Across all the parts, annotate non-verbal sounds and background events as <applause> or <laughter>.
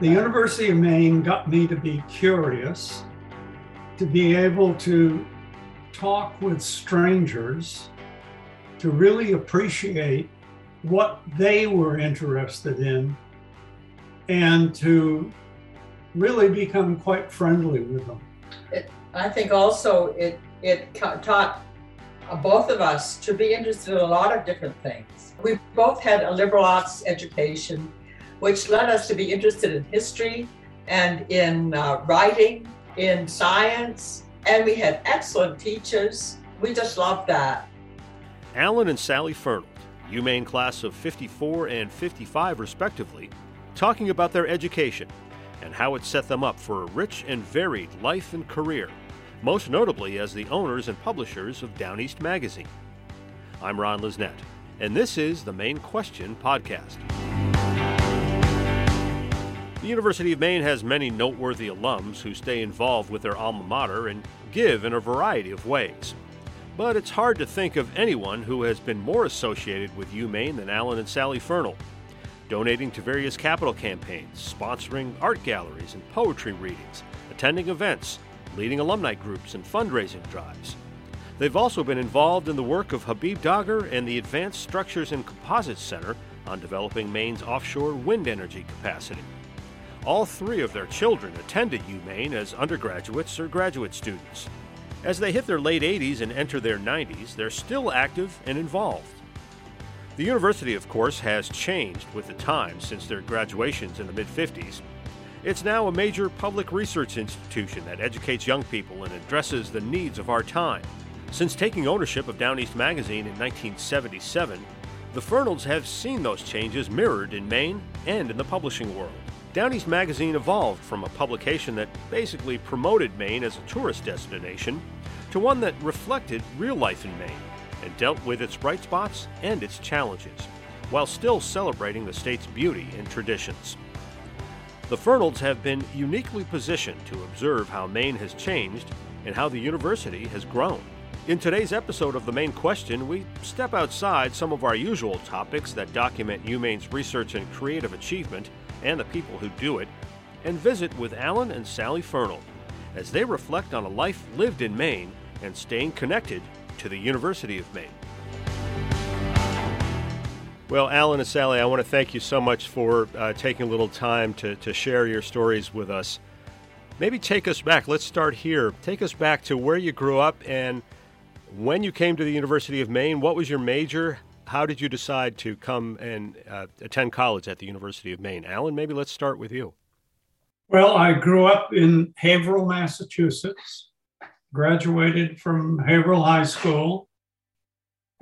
The University of Maine got me to be curious, to be able to talk with strangers, to really appreciate what they were interested in, and to really become quite friendly with them. It, I think also it it taught uh, both of us to be interested in a lot of different things. We both had a liberal arts education, which led us to be interested in history and in uh, writing, in science, and we had excellent teachers. We just loved that. Allen and Sally Fernald, UMaine class of 54 and 55 respectively, talking about their education and how it set them up for a rich and varied life and career, most notably as the owners and publishers of Down East Magazine. I'm Ron Lisnet, and this is the Maine Question Podcast. The University of Maine has many noteworthy alums who stay involved with their alma mater and give in a variety of ways. But it's hard to think of anyone who has been more associated with UMaine than Allen and Sally Fernald donating to various capital campaigns, sponsoring art galleries and poetry readings, attending events, leading alumni groups and fundraising drives. They've also been involved in the work of Habib Dagher and the Advanced Structures and Composites Center on developing Maine's offshore wind energy capacity. All three of their children attended UMaine as undergraduates or graduate students. As they hit their late 80s and enter their 90s, they're still active and involved. The university, of course, has changed with the times since their graduations in the mid 50s. It's now a major public research institution that educates young people and addresses the needs of our time. Since taking ownership of Down East Magazine in 1977, the Fernalds have seen those changes mirrored in Maine and in the publishing world. Down East Magazine evolved from a publication that basically promoted Maine as a tourist destination to one that reflected real life in Maine and dealt with its bright spots and its challenges, while still celebrating the state's beauty and traditions. The Fernalds have been uniquely positioned to observe how Maine has changed and how the university has grown. In today's episode of The Maine Question, we step outside some of our usual topics that document UMaine's research and creative achievement and the people who do it, and visit with Allen and Sally Fernald as they reflect on a life lived in Maine and staying connected to the University of Maine. Well, Allen and Sally, I want to thank you so much for uh, taking a little time to, to share your stories with us. Maybe take us back. Let's start here. Take us back to where you grew up and when you came to the University of Maine. What was your major? How did you decide to come and uh, attend college at the University of Maine? Allen, maybe let's start with you. Well, I grew up in Haverhill, Massachusetts graduated from Haverhill High School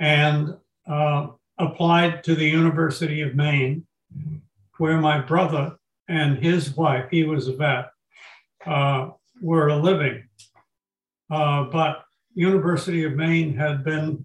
and uh, applied to the University of Maine, where my brother and his wife, he was a vet, uh, were living. Uh, but University of Maine had been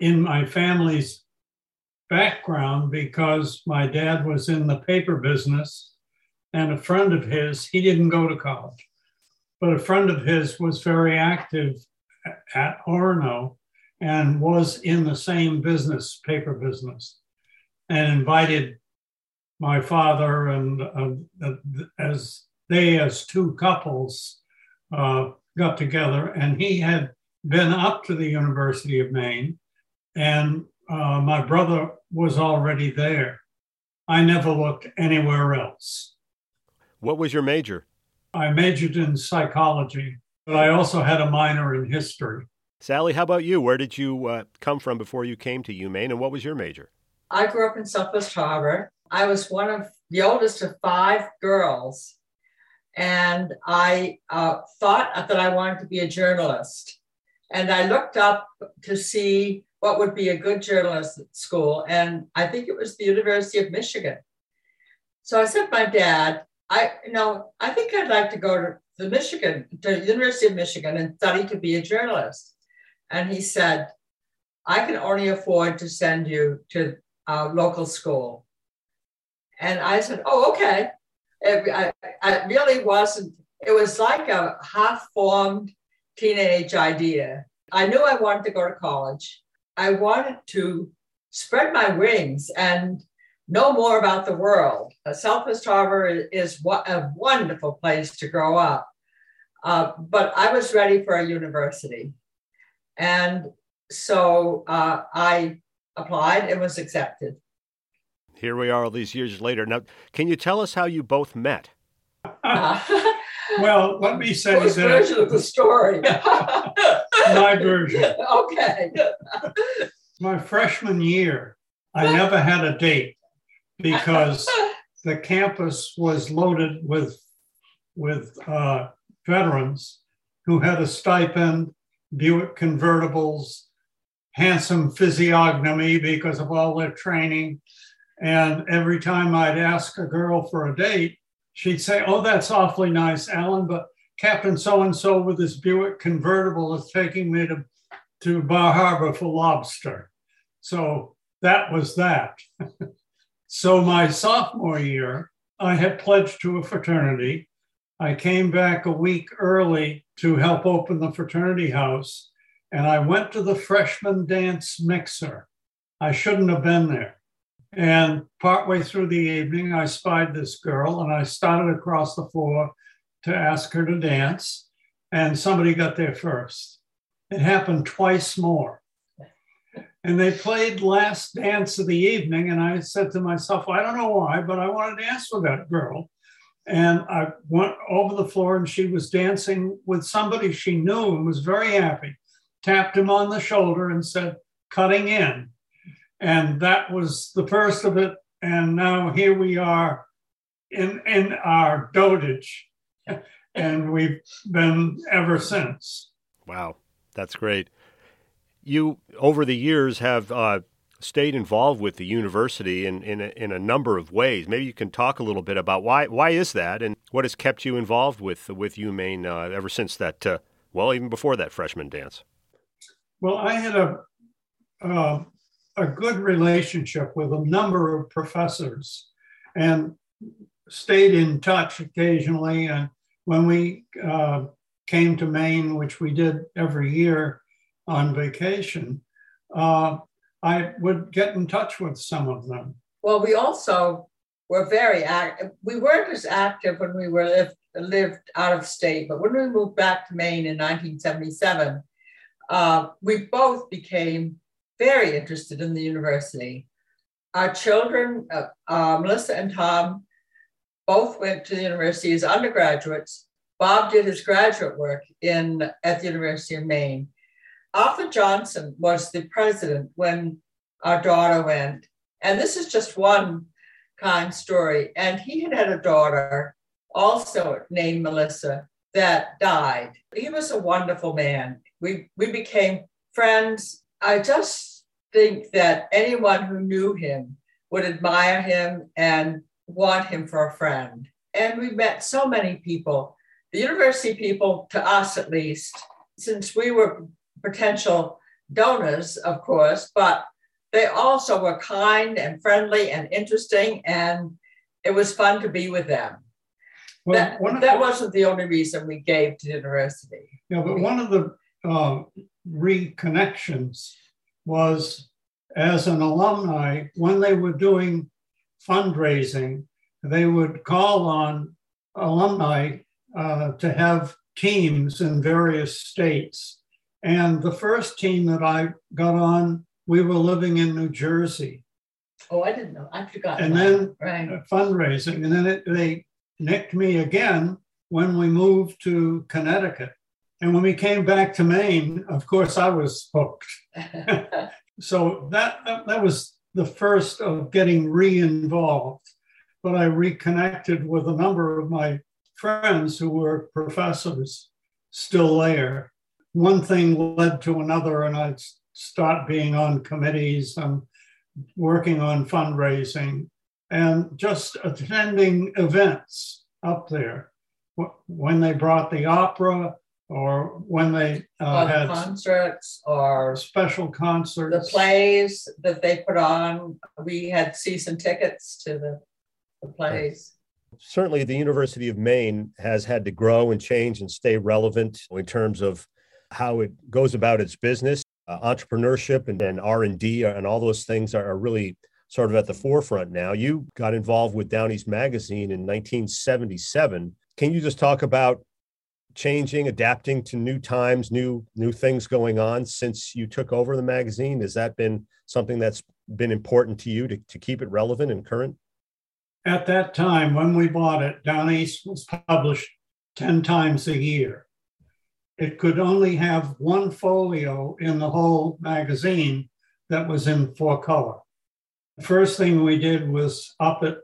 in my family's background because my dad was in the paper business and a friend of his, he didn't go to college. But a friend of his was very active at Orono and was in the same business, paper business, and invited my father and uh, as they, as two couples, uh, got together, and he had been up to the University of Maine, and uh, my brother was already there. I never looked anywhere else. What was your major? I majored in psychology, but I also had a minor in history. Sally, how about you? Where did you uh, come from before you came to UMaine, and what was your major? I grew up in Southwest Harbor. I was one of the oldest of five girls, and I uh, thought that I wanted to be a journalist. And I looked up to see what would be a good journalist school, and I think it was the University of Michigan. So I said, my dad, I you know I think I'd like to go to the Michigan to the University of Michigan and study to be a journalist. And he said, I can only afford to send you to a local school. And I said, Oh, okay. It, I, I really wasn't. It was like a half-formed teenage idea. I knew I wanted to go to college. I wanted to spread my wings and know more about the world. Uh, Southwest Harbor is, a wonderful place to grow up. Uh, but I was ready for a university. And so uh, I applied and was accepted. Here we are all these years later. Now, can you tell us how you both met? <laughs> well, let me say Whose that. version of the story? <laughs> my version. Okay. my freshman year, I never had a date because the campus was loaded with with uh, veterans who had a stipend, Buick convertibles, handsome physiognomy because of all their training. And every time I'd ask a girl for a date, she'd say, Oh, that's awfully nice, Allen, but Captain so and so with his Buick convertible is taking me to, to Bar Harbor for lobster. So that was that. <laughs> so my sophomore year, I had pledged to a fraternity. I came back a week early to help open the fraternity house, and I went to the freshman dance mixer. I shouldn't have been there. And partway through the evening, I spied this girl and I started across the floor to ask her to dance, and somebody got there first. It happened twice more. And they played last dance of the evening, and I said to myself, I don't know why, but I want to dance with that girl. And I went over the floor, and she was dancing with somebody she knew and was very happy. Tapped him on the shoulder and said, Cutting in. And that was the first of it. And now here we are in, in our dotage <laughs> and we've been ever since. Wow, that's great. You, over the years, have uh, stayed involved with the university in, in, a, in a number of ways. Maybe you can talk a little bit about why why is that, and what has kept you involved with with UMaine uh, ever since that. Uh, well, even before that freshman dance. Well, I had a uh, a good relationship with a number of professors, and stayed in touch occasionally. And when we uh, came to Maine, which we did every year on vacation, uh, I would get in touch with some of them. Well, we also were very active. We weren't as active when we were lived, lived out of state, but when we moved back to Maine in 1977, uh, we both became very interested in the university. Our children, uh, uh, Melissa and Tom, both went to the university as undergraduates. Bob did his graduate work in at the University of Maine. Arthur Johnson was the president when our daughter went. And this is just one kind story. And he had had a daughter also named Melissa that died. He was a wonderful man. We, we became friends. I just think that anyone who knew him would admire him and want him for a friend. And we met so many people, the university people, to us at least, since we were potential donors, of course, but they also were kind and friendly and interesting, and it was fun to be with them. Well, that, that the, wasn't the only reason we gave to the university. Yeah, but one of the uh, reconnections was as an alumni, when they were doing fundraising, they would call on alumni uh, to have teams in various states. And the first team that I got on, we were living in New Jersey. Oh, I didn't know. I forgot. And then right. fundraising. And then it, they nicked me again when we moved to Connecticut. And when we came back to Maine, of course, I was hooked. <laughs> so that, that was the first of getting re-involved, but I reconnected with a number of my friends who were professors still there. One thing led to another, and I'd start being on committees and working on fundraising and just attending events up there. When they brought the opera, or when they uh, had concerts or special concerts. The plays that they put on, we had season tickets to the, the plays. Certainly, the University of Maine has had to grow and change and stay relevant in terms of how it goes about its business. Uh, entrepreneurship and, and R&D and all those things are, are really sort of at the forefront now. You got involved with Down East Magazine in 1977. Can you just talk about changing, adapting to new times, new new things going on since you took over the magazine? Has that been something that's been important to you to, to keep it relevant and current? At that time, when we bought it, Down East was published 10 times a year. It could only have one folio in the whole magazine that was in four color. The first thing we did was up it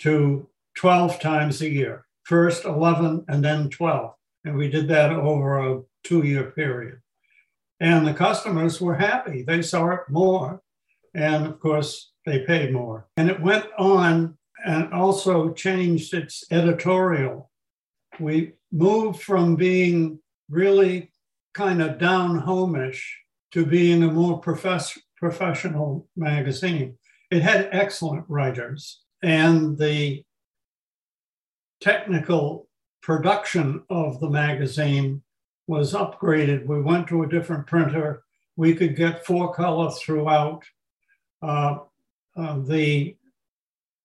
to 12 times a year, first 11 and then 12. And we did that over a two year period. And the customers were happy. They saw it more. And of course, they paid more. And it went on and also changed its editorial. We moved from being really kind of down homish to being a more profess- professional magazine. It had excellent writers, and the technical production of the magazine was upgraded. We went to a different printer. We could get four color throughout. Uh, uh, the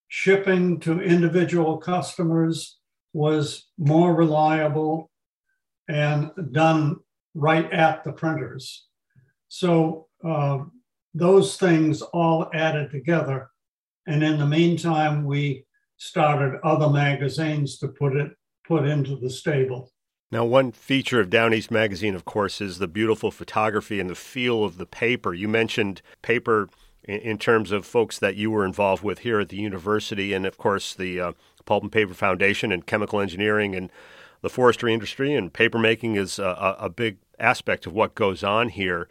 shipping to individual customers was more reliable and done right at the printers. So uh, those things all added together. And in the meantime, we started other magazines to put it put into the stable. Now, one feature of Down East Magazine, of course, is the beautiful photography and the feel of the paper. You mentioned paper in, terms of folks that you were involved with here at the university, and of course, the uh, Pulp and Paper Foundation and chemical engineering and the forestry industry and papermaking is a, a big aspect of what goes on here.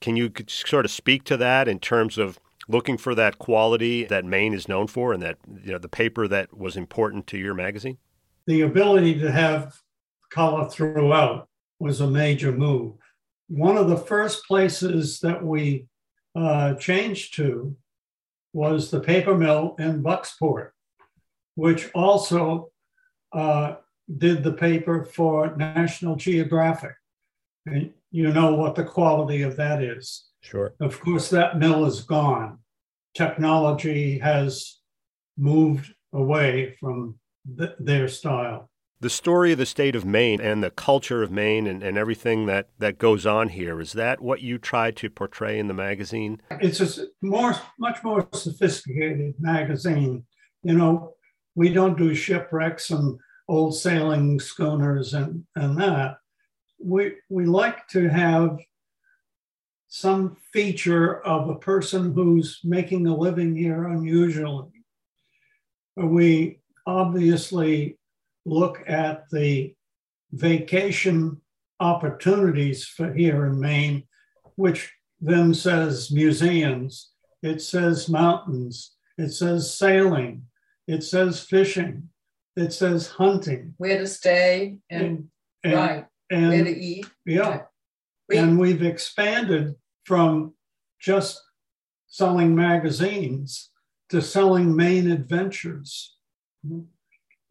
Can you sort of speak to that in terms of looking for that quality that Maine is known for and that you know the paper that was important to your magazine? The ability to have color throughout was a major move. One of the first places that we uh, changed to was the paper mill in Bucksport, which also uh, did the paper for National Geographic. And you know what the quality of that is. Sure. Of course, that mill is gone. Technology has moved away from th- their style. The story of the state of Maine and the culture of Maine and, and everything that, that goes on here, is that what you try to portray in the magazine? It's a more, much more sophisticated magazine. You know, we don't do shipwrecks and old sailing schooners and, and that. We, we like to have some feature of a person who's making a living here unusually. We obviously look at the vacation opportunities for here in Maine, which then says museums, it says mountains, it says sailing, it says fishing, it says hunting. Where to stay and, and right, and, where to eat. Yeah. Right. We, and we've expanded from just selling magazines to selling Maine adventures.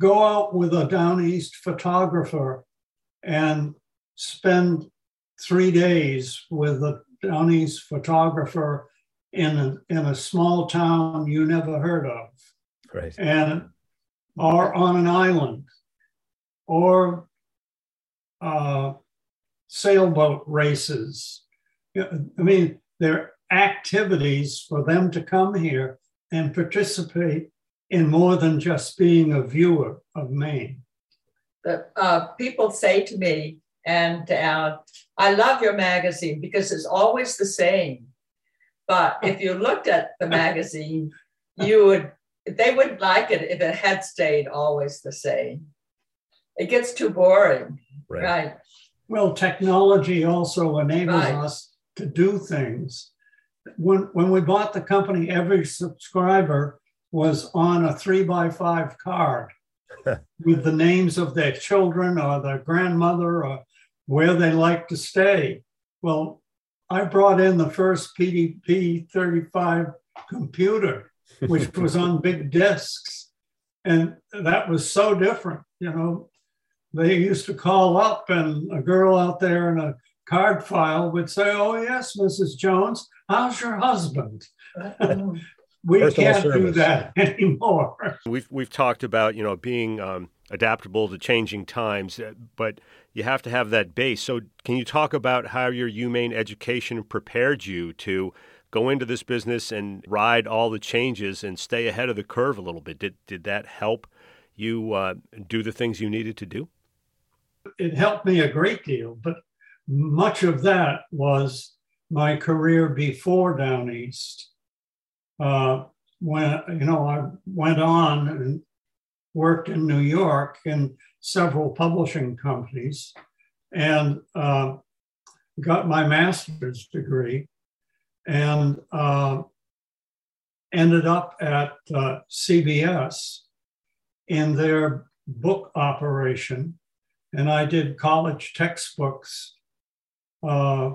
Go out with a down east photographer and spend three days with a down east photographer in a, in a small town you never heard of. Right. And or on an island or uh, sailboat races. I mean, there are activities for them to come here and participate in more than just being a viewer of Maine. The, uh, people say to me, and uh, I love your magazine because it's always the same. But if you looked at the magazine, you would they wouldn't like it if it had stayed always the same. It gets too boring, right? right? Well, technology also enables right. us to do things. When when we bought the company, every subscriber was on a three by five card <laughs> with the names of their children or their grandmother or where they like to stay. Well, I brought in the first PDP 35 computer, which <laughs> was on big disks. And that was so different. You know, they used to call up, and a girl out there in a card file would say, Oh, yes, Mrs. Jones, how's your husband? <laughs> we can't service. do that <laughs> anymore. We've we've talked about you know being um, adaptable to changing times, uh, but you have to have that base. So, can you talk about how your UMaine education prepared you to go into this business and ride all the changes and stay ahead of the curve a little bit? Did did that help you uh, do the things you needed to do? It helped me a great deal, but much of that was my career before Down East. Uh, when you know I went on and worked in New York in several publishing companies and uh, got my master's degree and uh, ended up at uh, CBS in their book operation. And I did college textbooks uh,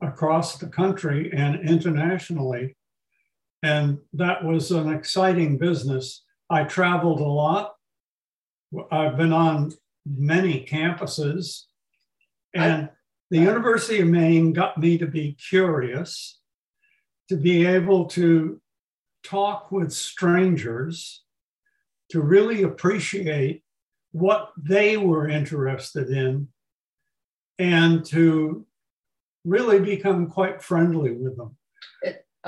across the country and internationally. And that was an exciting business. I traveled a lot I've been on many campuses, and I, the University of Maine got me to be curious, to be able to talk with strangers, to really appreciate what they were interested in, and to really become quite friendly with them.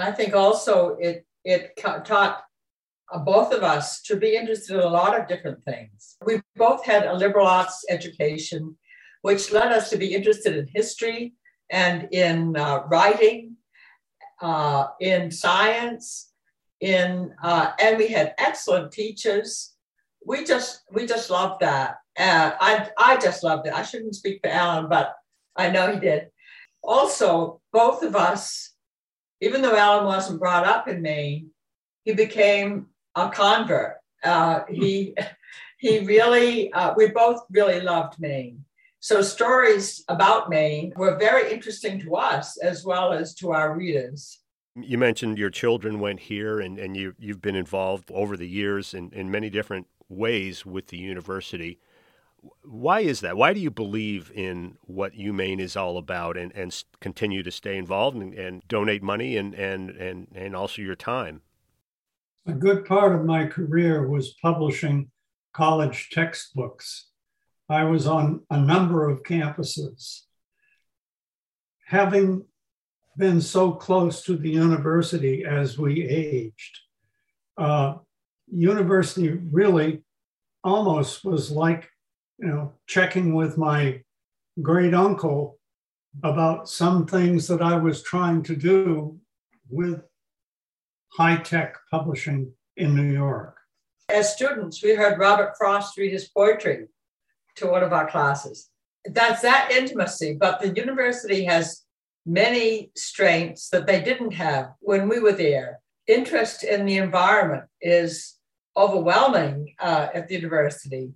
I think also it it taught uh, both of us to be interested in a lot of different things. We both had a liberal arts education, which led us to be interested in history and in uh, writing, uh, in science, in uh, and we had excellent teachers. We just we just loved that. I I just loved it. I shouldn't speak for Allen, but I know he did. Also, both of us, even though Allen wasn't brought up in Maine, he became a convert. Uh, he <laughs> he really uh, we both really loved Maine. So stories about Maine were very interesting to us as well as to our readers. You mentioned your children went here and, and you, you've been involved over the years in, in many different ways with the university. Why is that? Why do you believe in what UMaine is all about and, and continue to stay involved and, and donate money and, and, and, and also your time? a good part of my career was publishing college textbooks. I was on a number of campuses. Having been so close to the university as we aged, uh, university really almost was like, you know, checking with my great uncle about some things that I was trying to do with high tech publishing in New York. As students, we heard Robert Frost read his poetry to one of our classes. That's that intimacy, but the university has many strengths that they didn't have when we were there. Interest in the environment is overwhelming uh, at the university.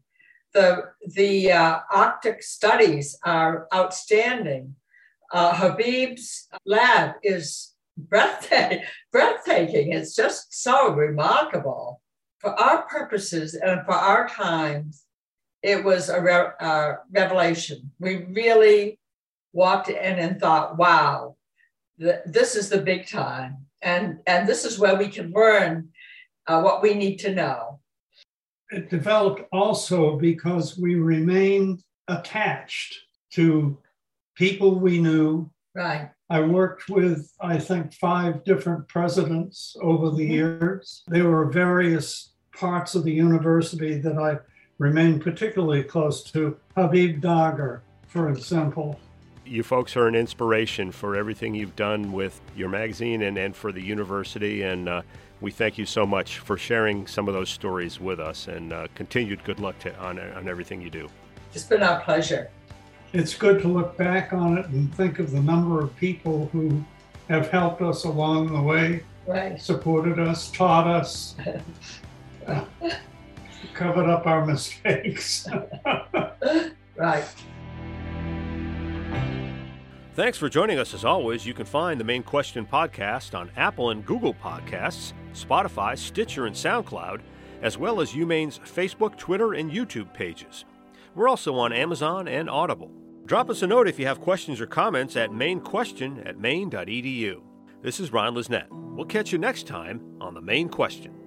The, the uh, Arctic studies are outstanding. Uh, Habib's lab is breathtaking, <laughs> breathtaking. It's just so remarkable. For our purposes and for our times, it was a re- uh, revelation. We really walked in and thought, wow, th- this is the big time. And, and this is where we can learn uh, what we need to know. It developed also because we remained attached to people we knew. Right. I worked with, I think, five different presidents over the mm-hmm. years. There were various parts of the university that I remained particularly close to. Habib Dagher, for example. You folks are an inspiration for everything you've done with your magazine and, and for the university. And uh, we thank you so much for sharing some of those stories with us and uh, continued good luck to, on, on everything you do. It's been our pleasure it's good to look back on it and think of the number of people who have helped us along the way, right. supported us, taught us, uh, <laughs> covered up our mistakes. <laughs> right. Thanks for joining us as always. You can find the Maine Question podcast on Apple and Google Podcasts, Spotify, Stitcher, and SoundCloud, as well as UMaine's Facebook, Twitter, and YouTube pages. We're also on Amazon and Audible. Drop us a note if you have questions or comments at mainequestion at maine.edu. This is Ron Lisnet. We'll catch you next time on The Maine Question.